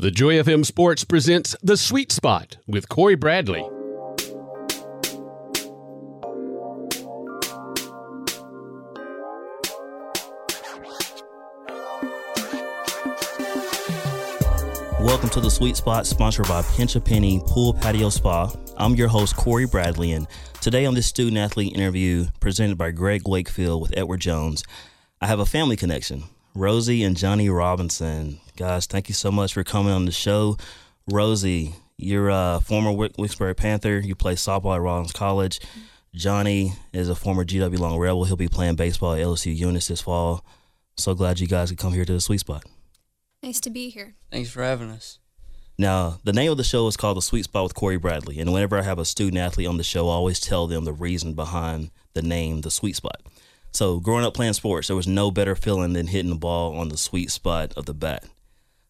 The Joy FM Sports presents The Sweet Spot with Cory Bradley. Welcome to the Sweet Spot, sponsored by Pinch a Penny Pool Patio Spa. I'm your host, Cory Bradley, and today on this student athlete interview presented by Greg Wakefield with Edward Jones, I have a family connection. Rosie and Jonny Robinson. Guys, thank you so much for coming on the show. Rosie, you're a former Wicksburg Panther. You play softball at Rollins College. Jonny is a former GW Long Rebel. He'll be playing baseball at LSU Eunice this fall. So glad you guys could come here to the Sweet Spot. Nice to be here. Thanks for having us. Now, the name of the show is called The Sweet Spot with Cory Bradley. And whenever I have a student athlete on the show, I always tell them the reason behind the name, The Sweet Spot. So, growing up playing sports, there was no better feeling than hitting the ball on the sweet spot of the bat.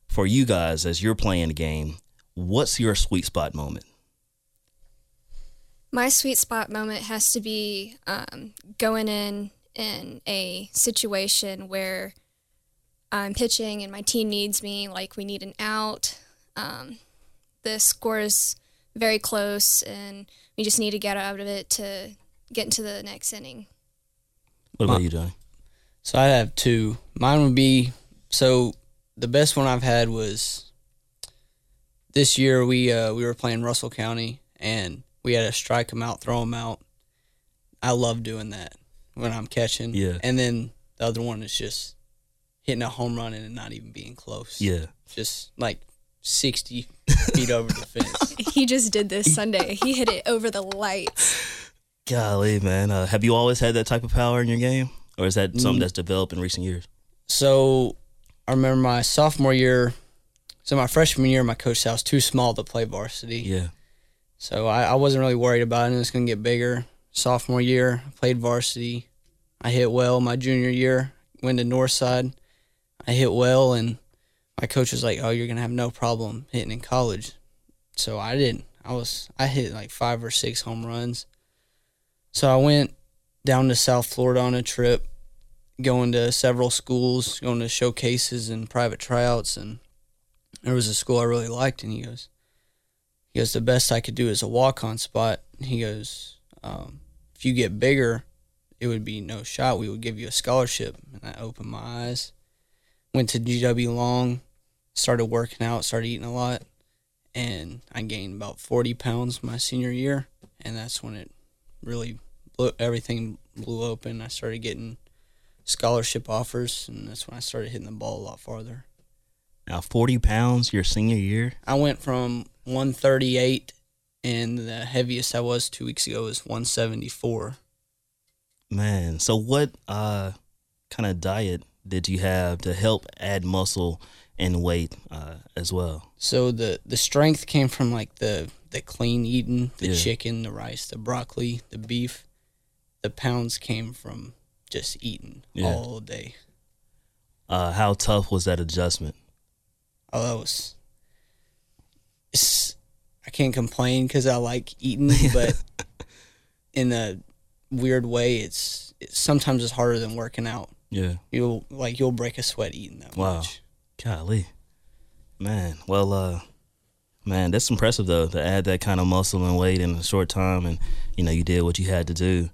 For you guys, as you're playing the game, what's your sweet spot moment? My sweet spot moment has to be um, going in in a situation where I'm pitching and my team needs me, like we need an out. Um, the score is very close, and we just need to get out of it to get into the next inning. What about you, Jonny? So I have two. Mine would be so the best one I've had was this year. We uh, we were playing Russell County, and we had to strike them out, throw them out. I love doing that when I'm catching. Yeah. And then the other one is just hitting a home run and not even being close. Yeah. Just like 60 feet over the fence. He just did this Sunday. He hit it over the lights. Golly, man. Uh, have you always had that type of power in your game? Or is that something that's developed in recent years? So I remember my sophomore year. So my freshman year, my coach said I was too small to play varsity. Yeah. So I, I wasn't really worried about it. It was going to get bigger. Sophomore year, I played varsity. I hit well. My junior year, went to Northside. I hit well, and my coach was like, "Oh, you're gonna have no problem hitting in college." So I didn't. I was I hit like five or six home runs. So I went down to South Florida on a trip, going to several schools, going to showcases and private tryouts, and there was a school I really liked, and he goes, he goes, the best I could do is a walk on spot. He goes, um, if you get bigger, it would be no shot. We would give you a scholarship. And I opened my eyes. Went to GW Long, started working out, started eating a lot, and I gained about 40 pounds my senior year. And that's when it really blew, everything blew open. I started getting scholarship offers, and that's when I started hitting the ball a lot farther. Now, 40 pounds your senior year? I went from 138, and the heaviest I was two weeks ago was 174. Man, so what uh, kind of diet did you have to help add muscle and weight uh, as well? So the the strength came from like the the clean eating, the Yeah. chicken, the rice, the broccoli, the beef. The pounds came from just eating Yeah. all day. Uh, how tough was that adjustment? Oh, that was. It's, I can't complain because I like eating, but in a weird way, it's, it's sometimes it's harder than working out. Yeah. You'll like you'll break a sweat eating that Wow. much. Golly. Man, well, uh, man, that's impressive though to add that kind of muscle and weight in a short time, and you know you did what you had to do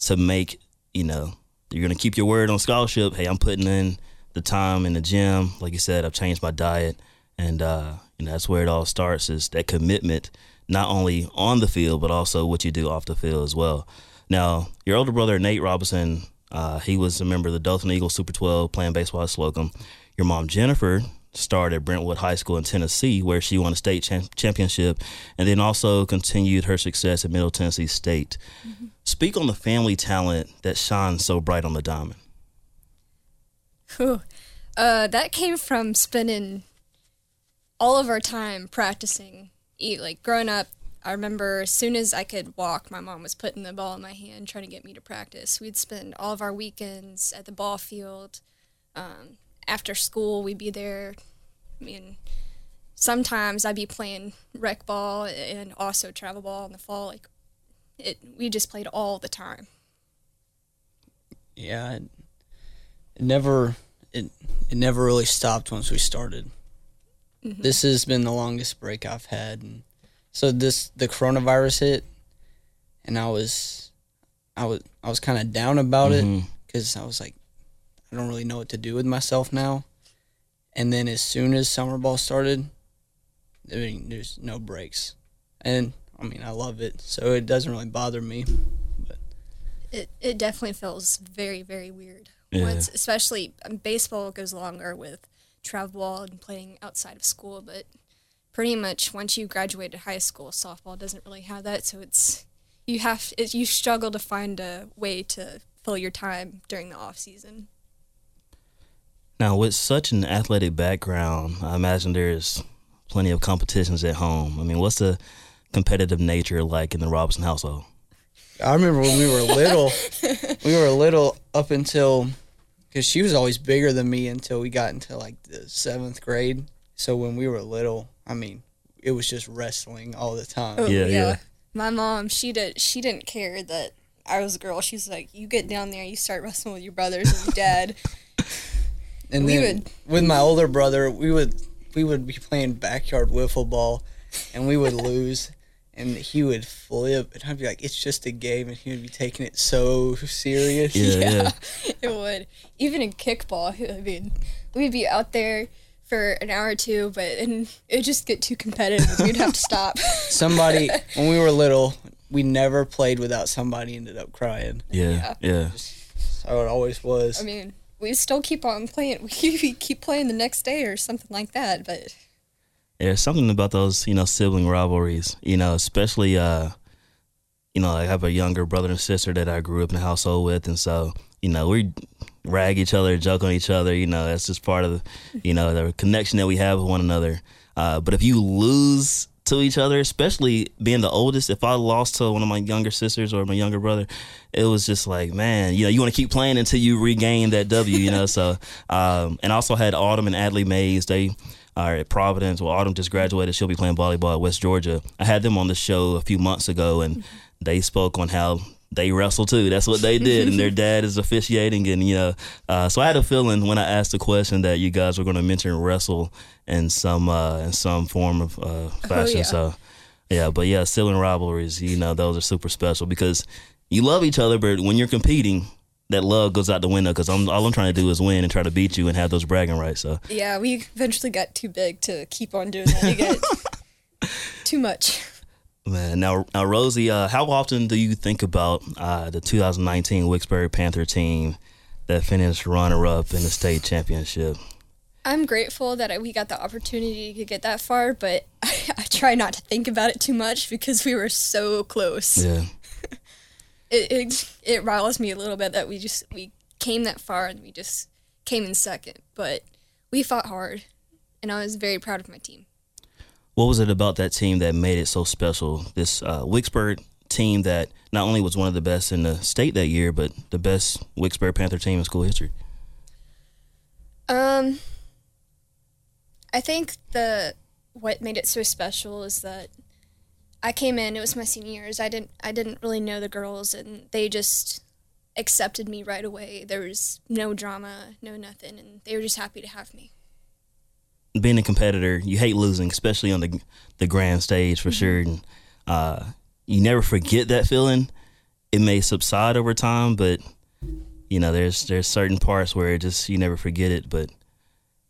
to make you know you're gonna keep your word on scholarship. Hey, I'm putting in the time in the gym. Like you said, I've changed my diet, and uh, you know that's where it all starts is that commitment, not only on the field but also what you do off the field as well. Now, your older brother Nate Robinson, uh, he was a member of the Dothan Eagles Super 12 playing baseball at Slocomb. Your mom Jennifer started at Brentwood High School in Tennessee, where she won a state cham- championship, and then also continued her success at Middle Tennessee State. Speak on the family talent that shines so bright on the diamond. Whew. Uh, that came from spending all of our time practicing. Like growing up, I remember as soon as I could walk, my mom was putting the ball in my hand, trying to get me to practice. We'd spend all of our weekends at the ball field. Um, after school, we'd be there. I mean, sometimes I'd be playing rec ball and also travel ball in the fall. Like, it, we just played all the time. Yeah, it, it never it it never really stopped once we started. This has been the longest break I've had, and so this the coronavirus hit, and I was, I was I was kind of down about it Mhm. because I was like, I don't really know what to do with myself now. And then as soon as summer ball started, I mean, there's no breaks, and I mean I love it, so it doesn't really bother me. It it definitely feels very very weird. Yeah. Once, especially um, baseball goes longer with travel ball and playing outside of school, but pretty much once you graduated high school, softball doesn't really have that. So it's you have it, you struggle to find a way to fill your time during the off season. Now, with such an athletic background, I imagine there's plenty of competitions at home. I mean, what's the competitive nature like in the Robinson household? I remember when we were little, we were little up until because she was always bigger than me until we got into like the seventh grade. So when we were little, I mean, it was just wrestling all the time. Oh, Yeah, yeah. My mom, she did she didn't care that I was a girl. She's like, you get down there, you start wrestling with your brothers and your dad. And We then would- with my older brother, we would we would be playing backyard wiffle ball, and we would lose, and he would flip, and I'd be like, "It's just a game," and he would be taking it so serious. Yeah, yeah. it would. Even in kickball, I mean, we'd be out there for an hour or two, but and it'd just get too competitive. We'd have to stop. Somebody when we were little, we never played without somebody ended up crying. Yeah, yeah. So it always was. I mean, we still keep on playing. We keep playing the next day or something like that. But There's something about those, you know, sibling rivalries, you know, especially, uh, you know, I have a younger brother and sister that I grew up in the household with. And so, you know, we rag each other, joke on each other. You know, that's just part of the, you know, the connection that we have with one another. Uh, but if you lose to each other, especially being the oldest, if I lost to one of my younger sisters or my younger brother, it was just like, man, you know, you want to keep playing until you regain that W, you know. so, um, and I also had Autumn and Adley Mays. They are at Providence. Well, Autumn just graduated. She'll be playing volleyball at West Georgia. I had them on the show a few months ago, and they spoke on how they wrestle too. That's what they did, and their dad is officiating, and you know, uh, so I had a feeling when I asked the question that you guys were going to mention wrestle in some uh, in some form of uh, fashion. yeah. So, yeah, but yeah, sibling rivalries, you know, those are super special because you love each other, but when you're competing, that love goes out the window because I'm all I'm trying to do is win and try to beat you and have those bragging rights. So, yeah, we eventually got too big to keep on doing that. We too much. Man, now, now Rosie, uh, how often do you think about uh, the 2019 Wicksburg Panther team that finished runner-up in the state championship? I'm grateful that we got the opportunity to get that far, but I, I try not to think about it too much because we were so close. Yeah, It, it it riles me a little bit that we just we came that far and we just came in second, but we fought hard, and I was very proud of my team. What was it about that team that made it so special? This uh, Wicksburg team that not only was one of the best in the state that year, but the best Wicksburg Panther team in school history. Um, I think the what made it so special is that I came in. It was my senior years. I didn't I didn't really know the girls, and they just accepted me right away. There was no drama, no nothing, and they were just happy to have me. Being a competitor, you hate losing, especially on the the grand stage for sure. And uh, you never forget that feeling. It may subside over time, but you know, there's there's certain parts where it just you never forget it. But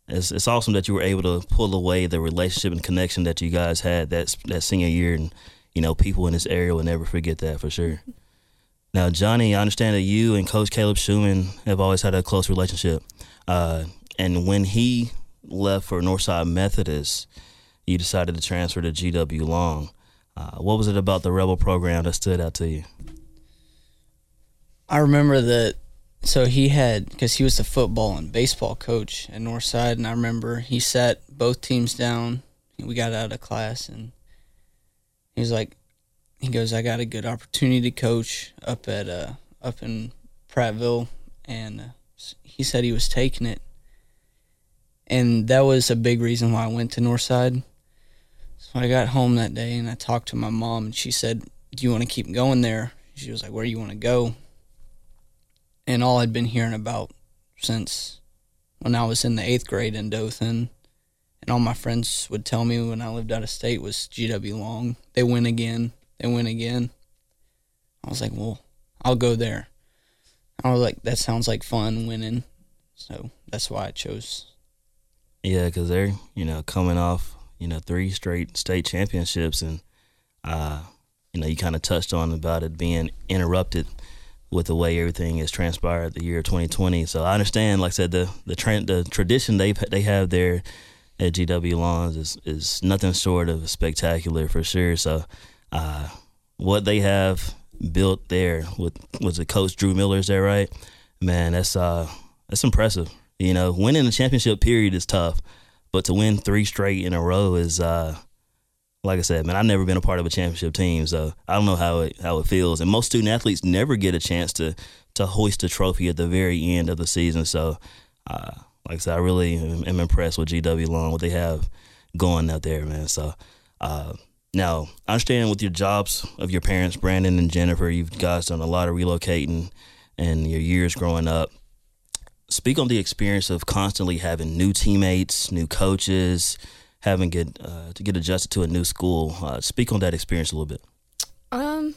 it's it's awesome that you were able to pull away the relationship and connection that you guys had that that senior year, and you know, people in this area will never forget that for sure. Now, Jonny, I understand that you and Coach Caleb Schumann have always had a close relationship. Uh, and when he left for Northside Methodist, you decided to transfer to GW Long. Uh, what was it about the Rebel program that stood out to you? I remember that. So he had because he was the football and baseball coach at Northside, and I remember he sat both teams down. We got out of class, and he was like, he goes, "I got a good opportunity to coach up at uh up in Prattville," and uh, he said he was taking it, and that was a big reason why I went to Northside. So I got home that day, and I talked to my mom, and she said, "Do you want to keep going there?" She was like, "Where do you want to go?" and all I'd been hearing about since when I was in the eighth grade in Dothan and all my friends would tell me when I lived out of state was GW Long. They win again. They win again. I was like, well, I'll go there. I was like, that sounds like fun winning. So that's why I chose. Yeah, because they're you know coming off you know three straight state championships, and uh, you know you kind of touched on about it being interrupted with the way everything has transpired the year 2020. So I understand, like I said, the the tra- the tradition they they have there at GW Long is is nothing short of spectacular for sure. So uh, what they have built there with was it Coach Drew Miller? Is that right? Man, that's uh that's impressive. You know, winning the championship period is tough, but to win three straight in a row is uh like I said, man, I've never been a part of a championship team, so I don't know how it how it feels. And most student athletes never get a chance to to hoist a trophy at the very end of the season. So, uh, like I said, I really am, am impressed with GW Long what they have going out there, man. So, uh, now I understand with your jobs of your parents, Brandon and Jennifer, you guys done a lot of relocating and your years growing up. Speak on the experience of constantly having new teammates, new coaches having get uh, to get adjusted to a new school. Uh, speak on that experience a little bit. Um,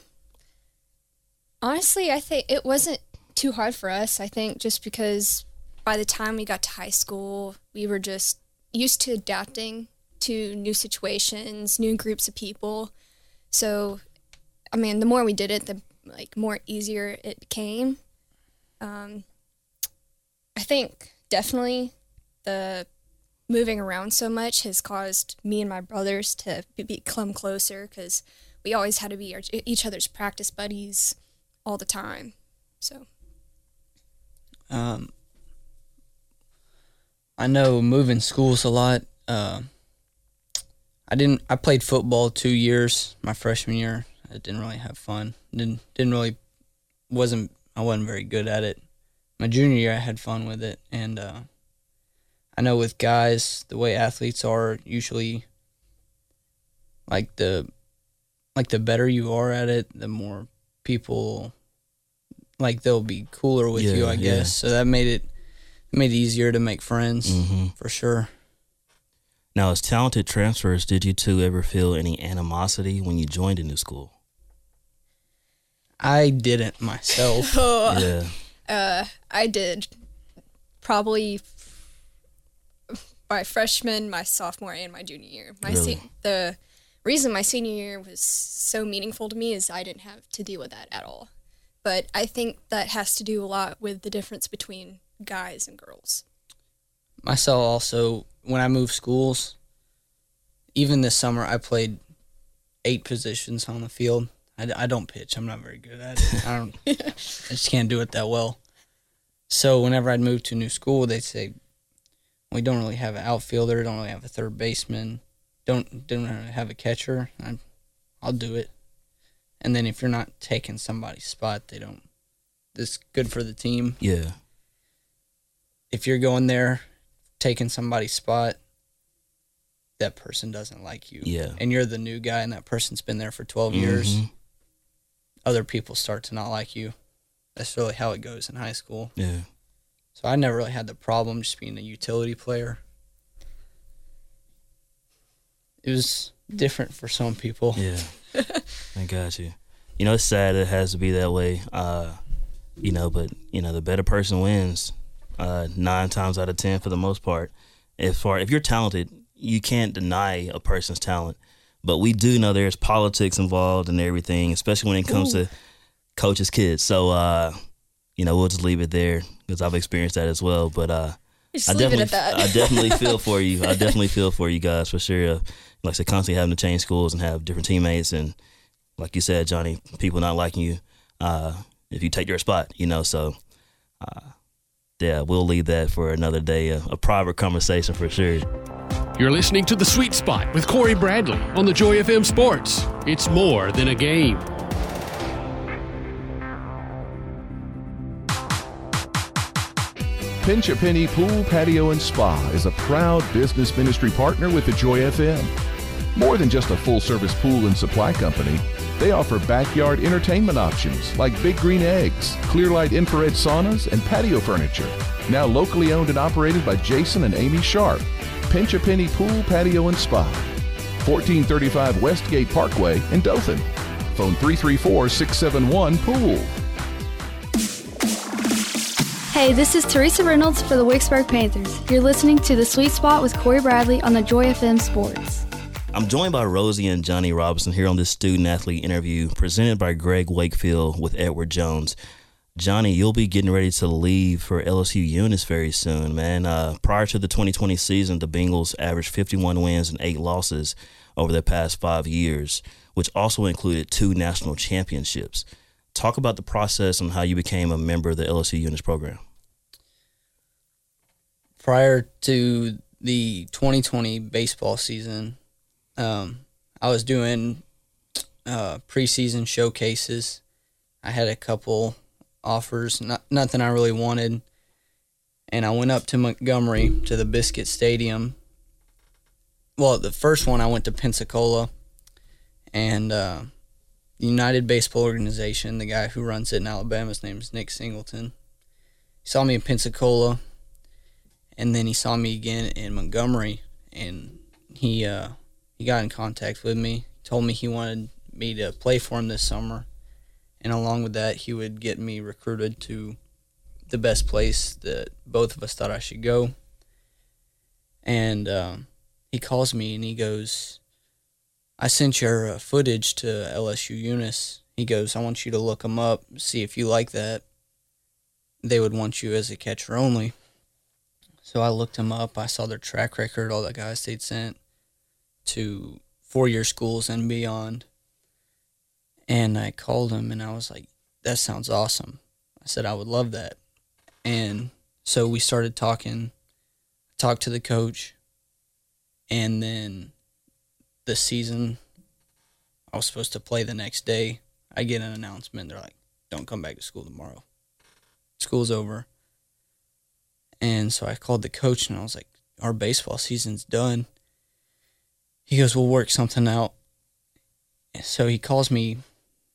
honestly, I think it wasn't too hard for us. I think just because by the time we got to high school, we were just used to adapting to new situations, new groups of people. So, I mean, the more we did it, the like more easier it became. Um, I think definitely the moving around so much has caused me and my brothers to become closer because we always had to be our, each other's practice buddies all the time. So Um, I know moving schools a lot. Uh, I didn't. I played football two years. My freshman year, I didn't really have fun. Didn't didn't really wasn't. I wasn't very good at it. My junior year, I had fun with it, and uh, I know with guys, the way athletes are usually, like the, like the better you are at it, the more people, like they'll be cooler with you. Yeah, I yeah. guess so. That made it made it easier to make friends Mm-hmm. for sure. Now, as talented transfers, did you two ever feel any animosity when you joined a new school? I didn't myself. oh, Yeah, uh, I did probably my freshman, my sophomore, and my junior year. My Really? se- the reason my senior year was so meaningful to me is I didn't have to deal with that at all. But I think that has to do a lot with the difference between guys and girls. myself also when I moved schools. Even this summer, I played eight positions on the field. I, I don't pitch. I'm not very good at it. I don't. I just can't do it that well. So whenever I'd move to a new school, they'd say, "We don't really have an outfielder. Don't really have a third baseman. Don't don't really have a catcher." I, I'll do it. And then if you're not taking somebody's spot, they don't. It's good for the team yeah, if you're going there taking somebody's spot, that person doesn't like you. Yeah. And you're the new guy and that person's been there for 12 years, Mhm. Other people start to not like you. That's really how it goes in high school. yeah. So I never really had the problem just being a utility player. It was different for some people. Yeah, I got you. You know, it's sad it has to be that way. Uh, you know, but you know, the better person wins. Uh, nine times out of ten, for the most part. As far if you're talented, you can't deny a person's talent. But we do know there's politics involved and everything, especially when it comes to coaches' kids. So, uh, you know, we'll just leave it there because I've experienced that as well. But uh, I definitely. I definitely feel for you. I definitely feel for you guys for sure. Uh, like I said, constantly having to change schools and have different teammates, and like you said, Jonny, people not liking you uh, if you take your spot. You know, so uh, yeah, we'll leave that for another day, a, a private conversation for sure. You're listening to The Sweet Spot with Cory Bradley on the Joy FM Sports. It's more than a game. Pinch a Penny Pool, Patio, and Spa is a proud business ministry partner with the Joy FM. More than just a full service pool and supply company, they offer backyard entertainment options like Big Green Eggs, clear light infrared saunas, and patio furniture. Now locally owned and operated by Jason and Amy Sharp. Pinch a Penny Pool, Patio, and Spa. 1435 Westgate Parkway in Dothan. Phone 334 671 Pool. Hey, this is Teresa Reynolds for the Wicksburg Panthers. You're listening to The Sweet Spot with Cory Bradley on the Joy FM Sports. I'm joined by Rosie and Jonny Robinson here on this student athlete interview presented by Greg Wakefield with Edward Jones. Jonny, you'll be getting ready to leave for LSU Eunice very soon, man. Uh, prior to the 2020 season, the Bengals averaged 51 wins and eight losses over the past five years, which also included two national championships. Talk about the process and how you became a member of the LSU Eunice program. Prior to the 2020 baseball season, um, I was doing uh, preseason showcases. I had a couple offers, not, nothing I really wanted. And I went up to Montgomery to the Biscuit Stadium. Well, the first one I went to Pensacola, and uh, United Baseball Organization, the guy who runs it in Alabama, his name is Nick Singleton. He saw me in Pensacola, and then he saw me again in Montgomery, and he uh, he got in contact with me. Told me he wanted me to play for him this summer, and along with that, he would get me recruited to the best place that both of us thought I should go. And um, he calls me and he goes, I sent your uh, footage to LSU Eunice. He goes, I want you to look them up, see if you like that. They would want you as a catcher only. So I looked them up. I saw their track record, all the guys they'd sent to four year schools and beyond. And I called him and I was like, that sounds awesome. I said, I would love that. And so we started talking, talked to the coach, and then the season, I was supposed to play the next day. I get an announcement. They're like, don't come back to school tomorrow. School's over. And so I called the coach and I was like, our baseball season's done. He goes, we'll work something out. So he calls me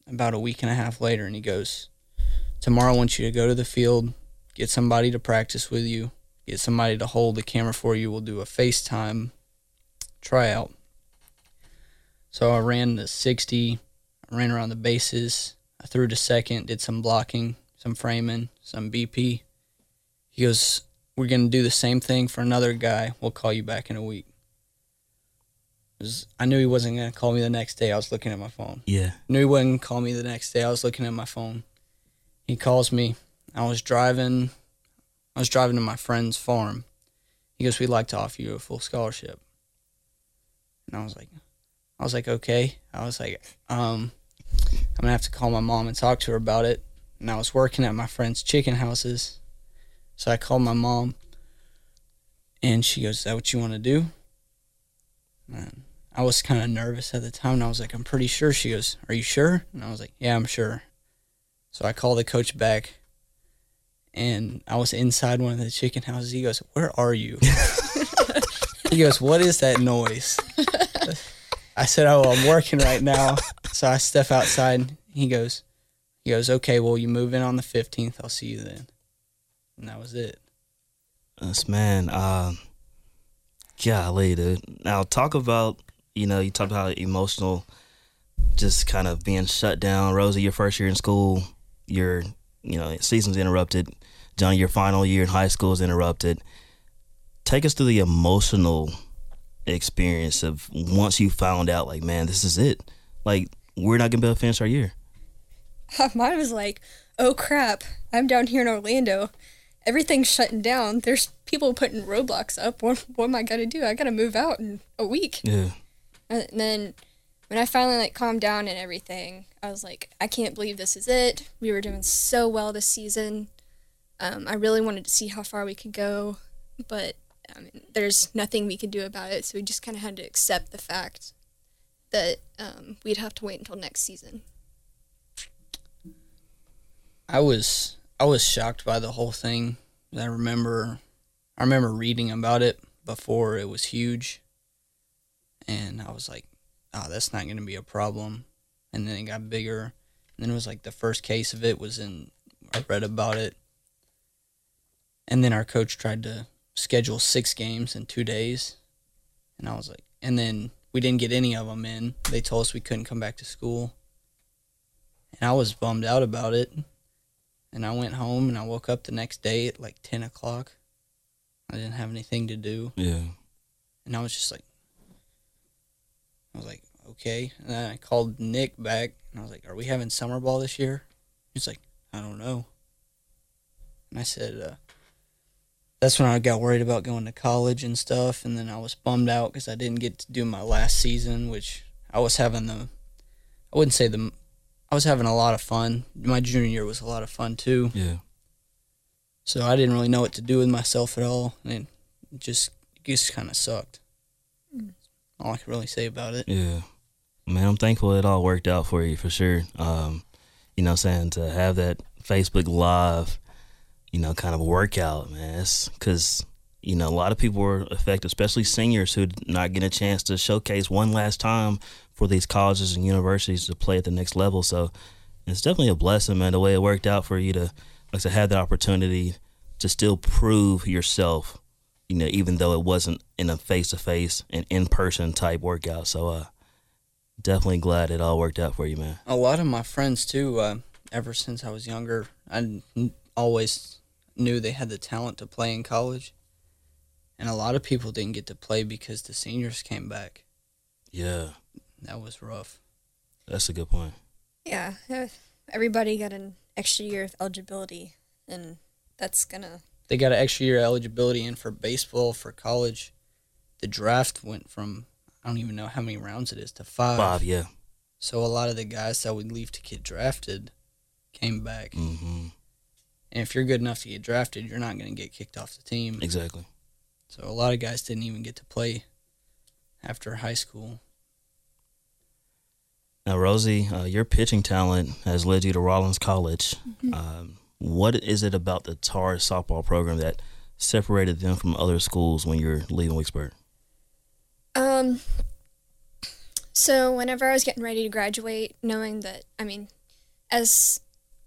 about a week and a half later and he goes, Tomorrow I want you to go to the field, get somebody to practice with you, get somebody to hold the camera for you. We'll do a FaceTime tryout. So I ran the 60, I ran around the bases, I threw to second, did some blocking, some framing, some BP. He goes, We're going to do the same thing for another guy. We'll call you back in a week. I knew he wasn't going to call me the next day. I was looking at my phone. Yeah. Knew he wouldn't call me the next day. I was looking at my phone. He calls me. I was driving. I was driving to my friend's farm. He goes, "We'd like to offer you a full scholarship." And I was like, I was like, okay. I was like, um, I'm gonna have to call my mom and talk to her about it. And I was working at my friend's chicken houses, so I called my mom, and she goes, "Is that what you want to do?" And I was kind of nervous at the time, and I was like, "I'm pretty sure." She goes, "Are you sure?" And I was like, "Yeah, I'm sure." So I called the coach back, and I was inside one of the chicken houses. He goes, "Where are you?" he goes, "What is that noise?" I said, "Oh, I'm working right now." So I step outside. He goes, "He goes, okay. Well, you move in on the 15th. I'll see you then." And that was it. Yes, man. Um, golly, dude. Now talk about you know you talked about emotional, just kind of being shut down. Rosie, your first year in school, your you know season's interrupted. Jonny, your final year in high school is interrupted. Take us through the emotional experience of once you found out, like, man, this is it. Like, we're not gonna be able to finish our year. Mine was like, oh crap, I'm down here in Orlando. Everything's shutting down. There's people putting roadblocks up. What, what am I gonna do? I gotta move out in a week. Yeah. And then when I finally like calmed down and everything, I was like, I can't believe this is it. We were doing so well this season. Um, I really wanted to see how far we could go, but I mean, there's nothing we could do about it. So we just kind of had to accept the fact that um, we'd have to wait until next season. I was I was shocked by the whole thing. I remember I remember reading about it before it was huge, and I was like, "Oh, that's not going to be a problem." And then it got bigger, and then it was like the first case of it was in. I read about it, and then our coach tried to schedule six games in two days, And I was like, and then we didn't get any of them in. They told us we couldn't come back to school. And I was bummed out about it. And I went home and I woke up the next day at like 10 o'clock. I didn't have anything to do. Yeah. And I was just like, I was like, okay. And then I called Nick back and I was like, are we having summer ball this year? He's like, I don't know. And I said, uh, that's when I got worried about going to college and stuff. And then I was bummed out because I didn't get to do my last season, which I was having the, I wouldn't say the, I was having a lot of fun. My junior year was a lot of fun too. Yeah. So I didn't really know what to do with myself at all. And it just, it just kind of sucked. All I can really say about it. Yeah. Man, I'm thankful it all worked out for you for sure. Um, you know saying? To have that Facebook Live, you know, kind of workout, man. Because, you know, a lot of people were affected, especially seniors who did not get a chance to showcase one last time for these colleges and universities to play at the next level. So it's definitely a blessing, man, the way it worked out for you to, like to have the opportunity to still prove yourself, you know, even though it wasn't in a face to face and in person type workout. So, uh, definitely glad it all worked out for you, man. a lot of my friends too uh, ever since i was younger I always knew they had the talent to play in college and a lot of people didn't get to play because the seniors came back Yeah, that was rough that's a good point. Yeah, uh, everybody got an extra year of eligibility, and that's gonna. They got an extra year eligibility in for baseball for college the draft went from i don't even know how many rounds it is to five, Five, yeah. so a lot of the guys that would leave to get drafted came back hmm and if you're good enough to get drafted you're not going to get kicked off the team Exactly. So a lot of guys didn't even get to play after high school. Now, Rosie, uh, your pitching talent has led you to Rollins College. Mm-hmm. Um, what is it about the Tar softball program that separated them from other schools when you're leaving Wicksburg? Um. So whenever I was getting ready to graduate, knowing that I mean, as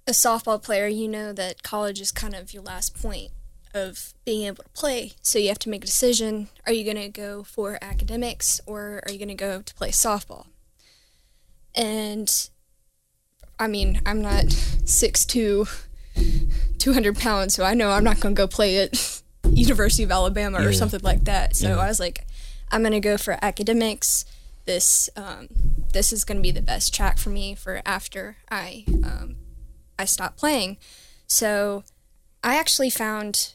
a softball player, you know that college is kind of your last point of being able to play. So you have to make a decision: Are you going to go for academics, or are you going to go to play softball? And I mean, I'm not 6'2", 200 pounds, so I know I'm not going to go play at University of Alabama or Yeah. something like that. So Yeah. I was like, I'm gonna go for academics. This um, this is gonna be the best track for me for after I um, I stop playing. So I actually found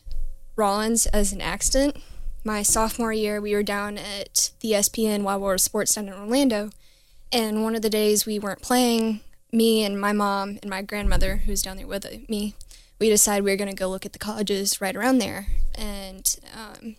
Rollins as an accident. My sophomore year, we were down at the ESPN Wide World Sports down in Orlando, and one of the days we weren't playing. Me and my mom and my grandmother, who's down there with me, we decided we were going to go look at the colleges right around there. And um,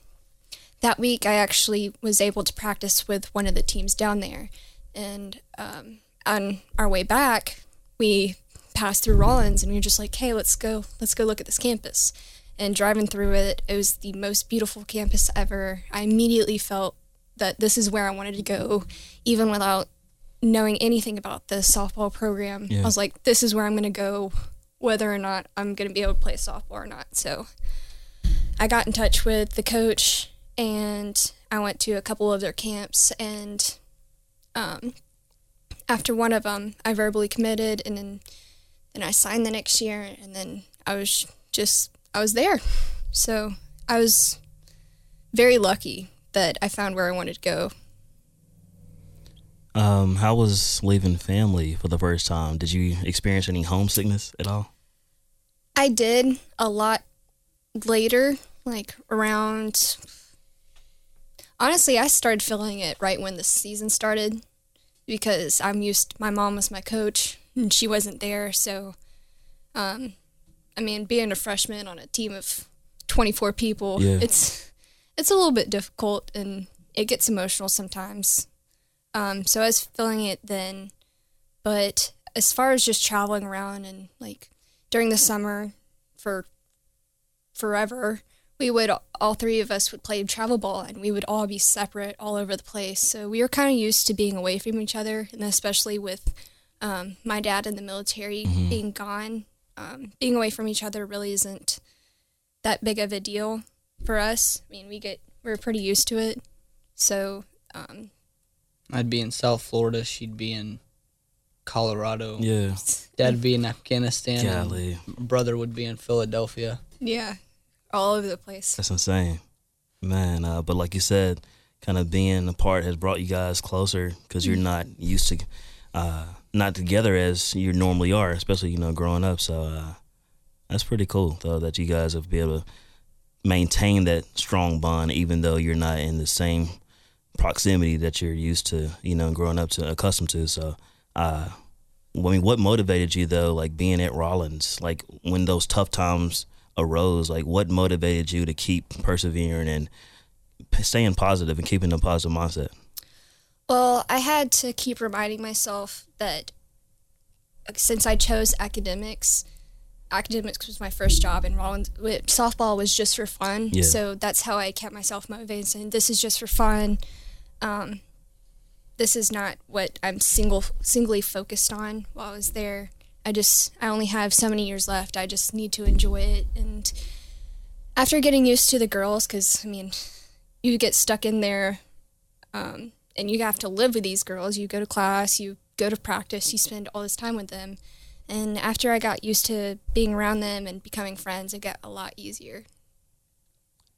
that week, I actually was able to practice with one of the teams down there. And um, on our way back, we passed through Rollins, and we were just like, "Hey, let's go, let's go look at this campus." And driving through it, it was the most beautiful campus ever. I immediately felt that this is where I wanted to go, even without knowing anything about the softball program. Yeah. I was like, "This is where I'm going to go, whether or not I'm going to be able to play softball or not." So I got in touch with the coach and I went to a couple of their camps and um, after one of them I verbally committed and then then I signed the next year and then I was just I was there. So I was very lucky that I found where I wanted to go. Um, how was leaving family for the first time? Did you experience any homesickness at all? I did a lot later, like around. Honestly, I started feeling it right when the season started because I'm used. My mom was my coach, and she wasn't there. So, um, I mean, being a freshman on a team of 24 people, Yeah. it's it's a little bit difficult, and it gets emotional sometimes. Um, so I was feeling it then, but as far as just traveling around and like during the summer for forever we would all three of us would play travel ball and we would all be separate all over the place. So we were kind of used to being away from each other and especially with um, my dad in the military being gone um, being away from each other really isn't that big of a deal for us. I mean we get we're pretty used to it. So Um, I'd be in South Florida. She'd be in Colorado. Yeah. Dad'd be in Afghanistan. and Golly. brother would be in Philadelphia. yeah, all over the place. That's insane, man. Uh, but like you said, kind of being apart has brought you guys closer because you're not used to, uh, not together as you normally are, especially you know growing up. So uh, that's pretty cool though that you guys have been able to maintain that strong bond, even though you're not in the same proximity that you're used to, you know, growing up to accustomed to. So, uh, I mean, what motivated you though, like being at Rollins, like when those tough times arose, like what motivated you to keep persevering and staying positive and keeping a positive mindset? Well, I had to keep reminding myself that since I chose academics, academics was my first job, and Rollins softball was just for fun. Yeah. So that's how I kept myself motivated, saying this is just for fun. Um, this is not what I'm single singly focused on while I was there. I just I only have so many years left. I just need to enjoy it, and after getting used to the girls, because I mean, you get stuck in there um, and you have to live with these girls. You go to class, you go to practice, you spend all this time with them. And after I got used to being around them and becoming friends, it got a lot easier.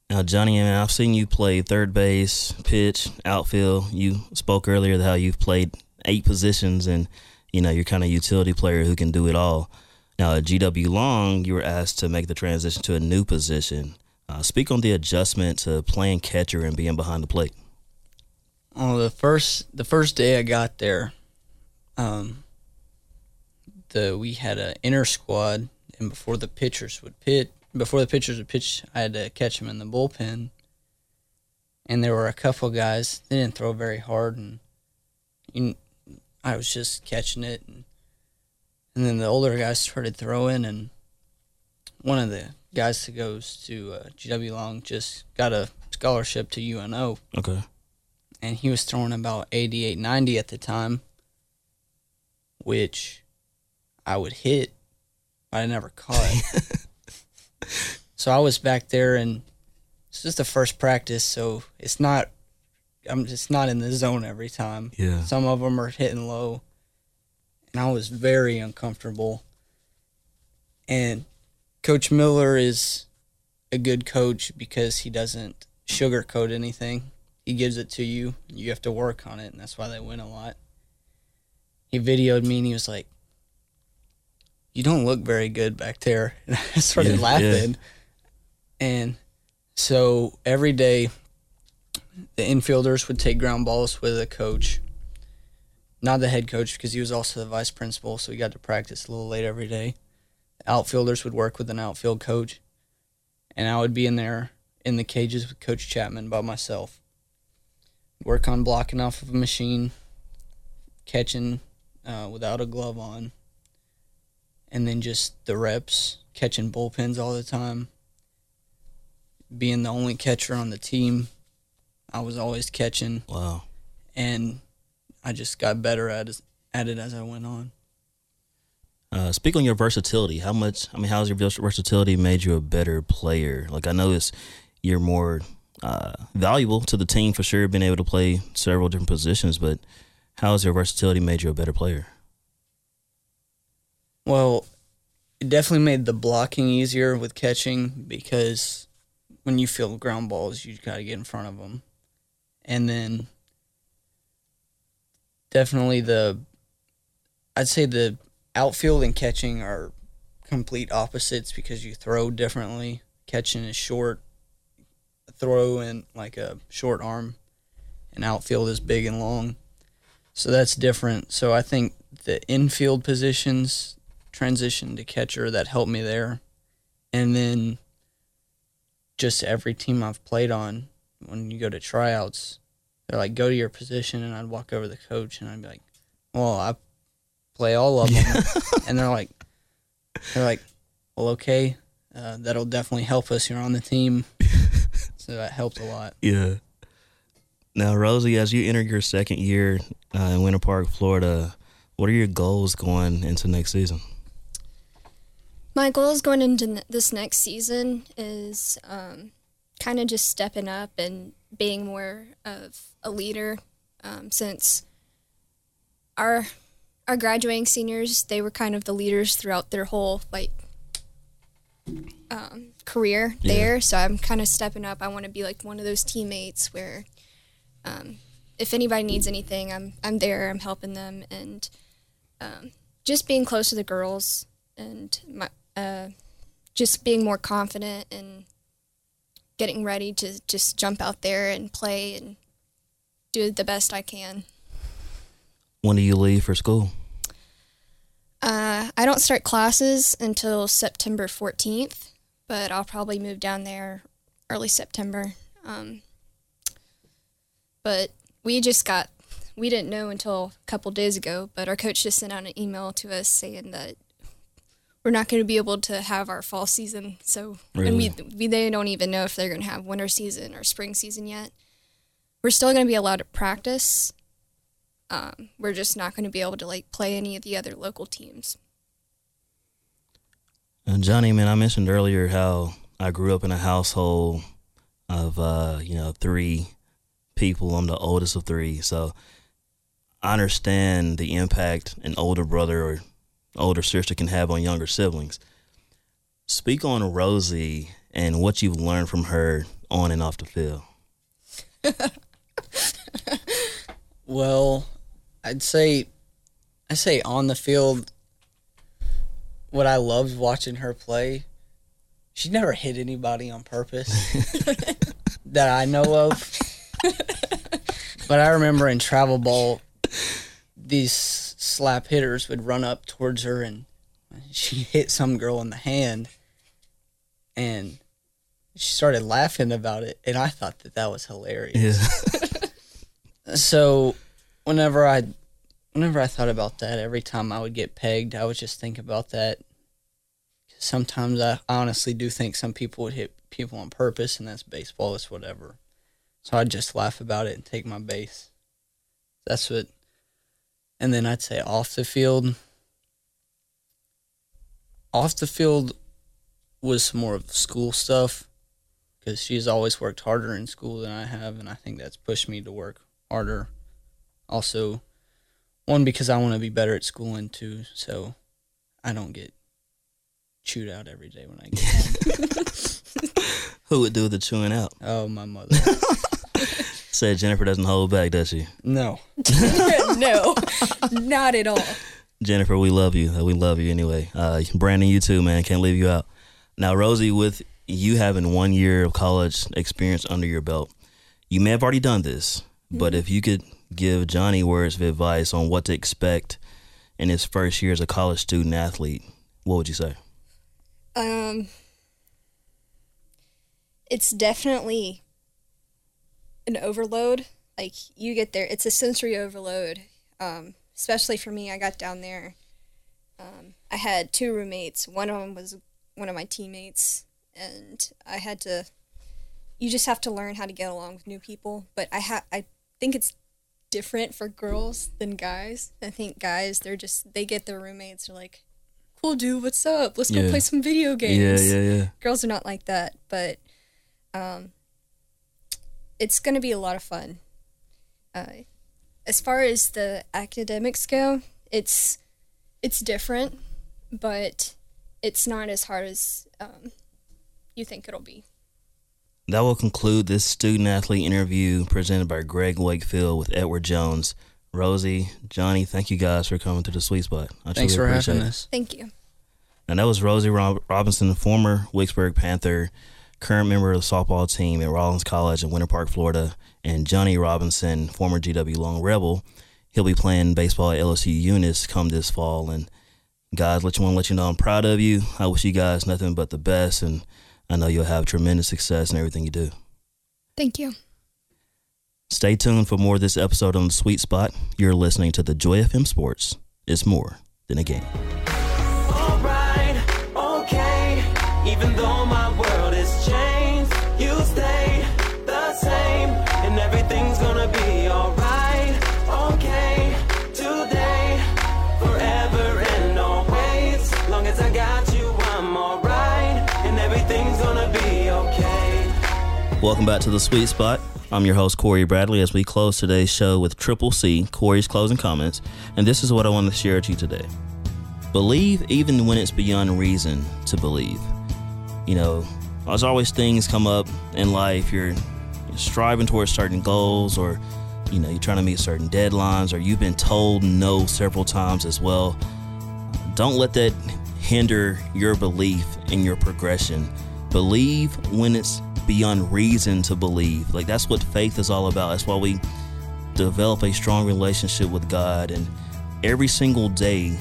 Now, Jonny, I mean, I've seen you play third base, pitch, outfield. You spoke earlier how you've played eight positions, and you know you're kind of a utility player who can do it all. Now, at GW Long, you were asked to make the transition to a new position. Uh, speak on the adjustment to playing catcher and being behind the plate. Oh, the first the first day I got there, um, the we had an inner squad, and before the pitchers would pitch, before the pitchers would pitch, I had to catch them in the bullpen. And there were a couple guys. They didn't throw very hard, and you, I was just catching it. And, and then the older guys started throwing, and one of the guys that goes to uh, GW Long just got a scholarship to UNO Okay. and he was throwing about 88 90 at the time which i would hit but i never caught so i was back there and it's just the first practice so it's not i'm just not in the zone every time Yeah. some of them are hitting low and i was very uncomfortable and coach miller is a good coach because he doesn't sugarcoat anything he gives it to you. You have to work on it, and that's why they win a lot. He videoed me, and he was like, "You don't look very good back there." And I started Yeah, laughing. And so every day, the infielders would take ground balls with a coach, not the head coach, because he was also the vice principal, so he got to practice a little late every day. The outfielders would work with an outfield coach, and I would be in there in the cages with Coach Chapman by myself work on blocking off of a machine, catching uh, without a glove on, and then just the reps, catching bullpens all the time. Being the only catcher on the team, I was always catching, Wow. and I just got better at it, at it as I went on. Uh, speak on your versatility. How much? I mean, how's your versatility made you a better player? Like I noticed you're more uh, valuable to the team for sure, being able to play several different positions. But how has your versatility made you a better player? Well, it definitely made the blocking easier with catching because when you field ground balls, you got to get in front of them. And then definitely the, I'd say the outfield and catching are complete opposites because you throw differently. Catching is short, throw in like a short arm, and outfield is big and long. So that's different. So I think the infield positions transition to catcher that helped me there. And then just every team I've played on, when you go to tryouts, they're like, go to your position. And I'd walk over the coach and I'd be like, well, I play all of them. and they're like, they're like, well, okay, uh, that'll definitely help us. You're on the team. so that helped a lot. Yeah. Now, Rosie, as you enter your second year uh, in Winter Park, Florida, what are your goals going into next season? My goals going into this next season is um, kind of just stepping up and being more of a leader um, since our our graduating seniors they were kind of the leaders throughout their whole like um, career Yeah. there. So i'm kind of stepping up. I want to be like one of those teammates where um, if anybody needs anything i'm i'm there. I'm helping them. And um, just being close to the girls and my uh, just being more confident and getting ready to just jump out there and play and do the best I can. When do you leave for school? Uh, I don't start classes until September 14th, but I'll probably move down there early September. Um, but we just got, we didn't know until a couple days ago, but our coach just sent out an email to us saying that we're not going to be able to have our fall season. So, and we, we, they don't even know if they're going to have winter season or spring season yet. We're still going to be allowed to practice, um, we're just not going to be able to like play any of the other local teams. And Jonny, man, I mentioned earlier how I grew up in a household of uh, you know three people. I'm the oldest of three, so I understand the impact an older brother or older sister can have on younger siblings. Speak on Rosie and what you've learned from her on and off the field. Well, I'd say, I say on the field, what I loved watching her play, she never hit anybody on purpose that I know of. but I remember in travel ball, these slap hitters would run up towards her and she hit some girl in the hand and she started laughing about it and I thought that that was hilarious Yeah. so whenever I whenever I thought about that, every time I would get pegged, I would just think about that. Sometimes I honestly do think some people would hit people on purpose, and that's baseball, it's whatever. So I'd just laugh about it and take my base. That's what. And then I'd say off the field. Off the field was more of school stuff because she's always worked harder in school than I have, and I think that's pushed me to work harder. Also, one because I want to be better at school, and two, so I don't get chewed out every day when I get home. Who would do the chewing out? oh, my mother. Said Jennifer doesn't hold back, does she? No. no, not at all. Jennifer, we love you. We love you anyway. Uh, Brandon, you too, man. Can't leave you out. Now, Rosie, with you having one year of college experience under your belt, you may have already done this, but if you could give Jonny words of advice on what to expect in his first year as a college student athlete, what would you say? Um, it's definitely an overload. Like you get there, it's a sensory overload. Um, especially for me, I got down there. Um, I had two roommates. One of them was one of my teammates, and I had to. You just have to learn how to get along with new people. But I ha- I think it's different for girls than guys. I think guys, they're just they get their roommates. They're like, "Cool, dude, what's up? Let's go Yeah. play some video games." Yeah, yeah, yeah. girls are not like that, but um, it's going to be a lot of fun. Uh, as far as the academics go, it's it's different, but it's not as hard as um, you think it'll be. That will conclude this student athlete interview presented by Greg Wakefield with Edward Jones. Rosie, Jonny, thank you guys for coming to the sweet spot. I Thanks truly for appreciate having it. us. Thank you. And that was Rosie Rob- Robinson, former Wicksburg Panther, current member of the softball team at Rollins College in Winter Park, Florida, and Jonny Robinson, former GW Long Rebel. He'll be playing baseball at LSU Eunice come this fall. And guys, let you want to let you know I'm proud of you. I wish you guys nothing but the best, and I know you'll have tremendous success in everything you do. Thank you. Stay tuned for more of this episode on the Sweet Spot. You're listening to the Joy FM Sports. It's more than a game. alright, okay. Even though my everything's gonna be alright, okay. Today, forever and always. Long as I got you, I'm alright, and everything's gonna be okay. Welcome back to the Sweet Spot. I'm your host, Cory Bradley, as we close today's show with Triple C, Cory's closing comments. And this is what I want to share with you today. Believe even when it's beyond reason to believe. You know, there's always things come up in life. You're, you're striving towards certain goals, or, you know, you're trying to meet certain deadlines, or you've been told no several times as well. Don't let that hinder your belief in your progression. Believe when it's beyond reason to believe. Like that's what faith is all about. That's why we develop a strong relationship with God. And every single day,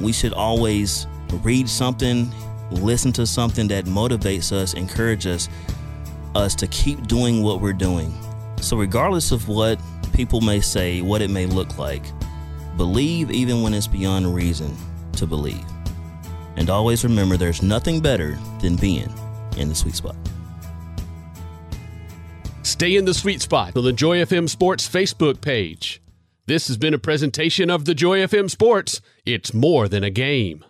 we should always read something, listen to something that motivates us, encourages us, us to keep doing what we're doing. So, regardless of what people may say, what it may look like, believe even when it's beyond reason to believe. And always remember there's nothing better than being in the sweet spot. Stay in the sweet spot on the Joy FM Sports Facebook page. This has been a presentation of the Joy FM Sports. It's more than a game.